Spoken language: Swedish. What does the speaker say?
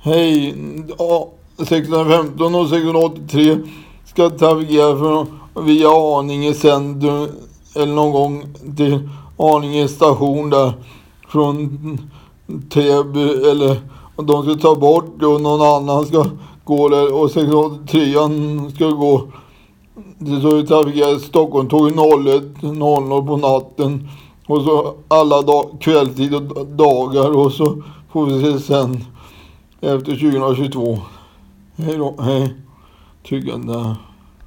Hej, ja, 615 och 683 ska trafikera från via Arninge centrum eller någon gång till Arninge station där. Från Täby eller och de ska ta bort det och någon annan ska gå där. Och 683 ska gå. Det så trafikerar Stockholmståg 01.00 på natten. Och så alla dag, kvällstid och dagar. Och så får vi se sen efter 2022. Hej då, hej. Tyggande.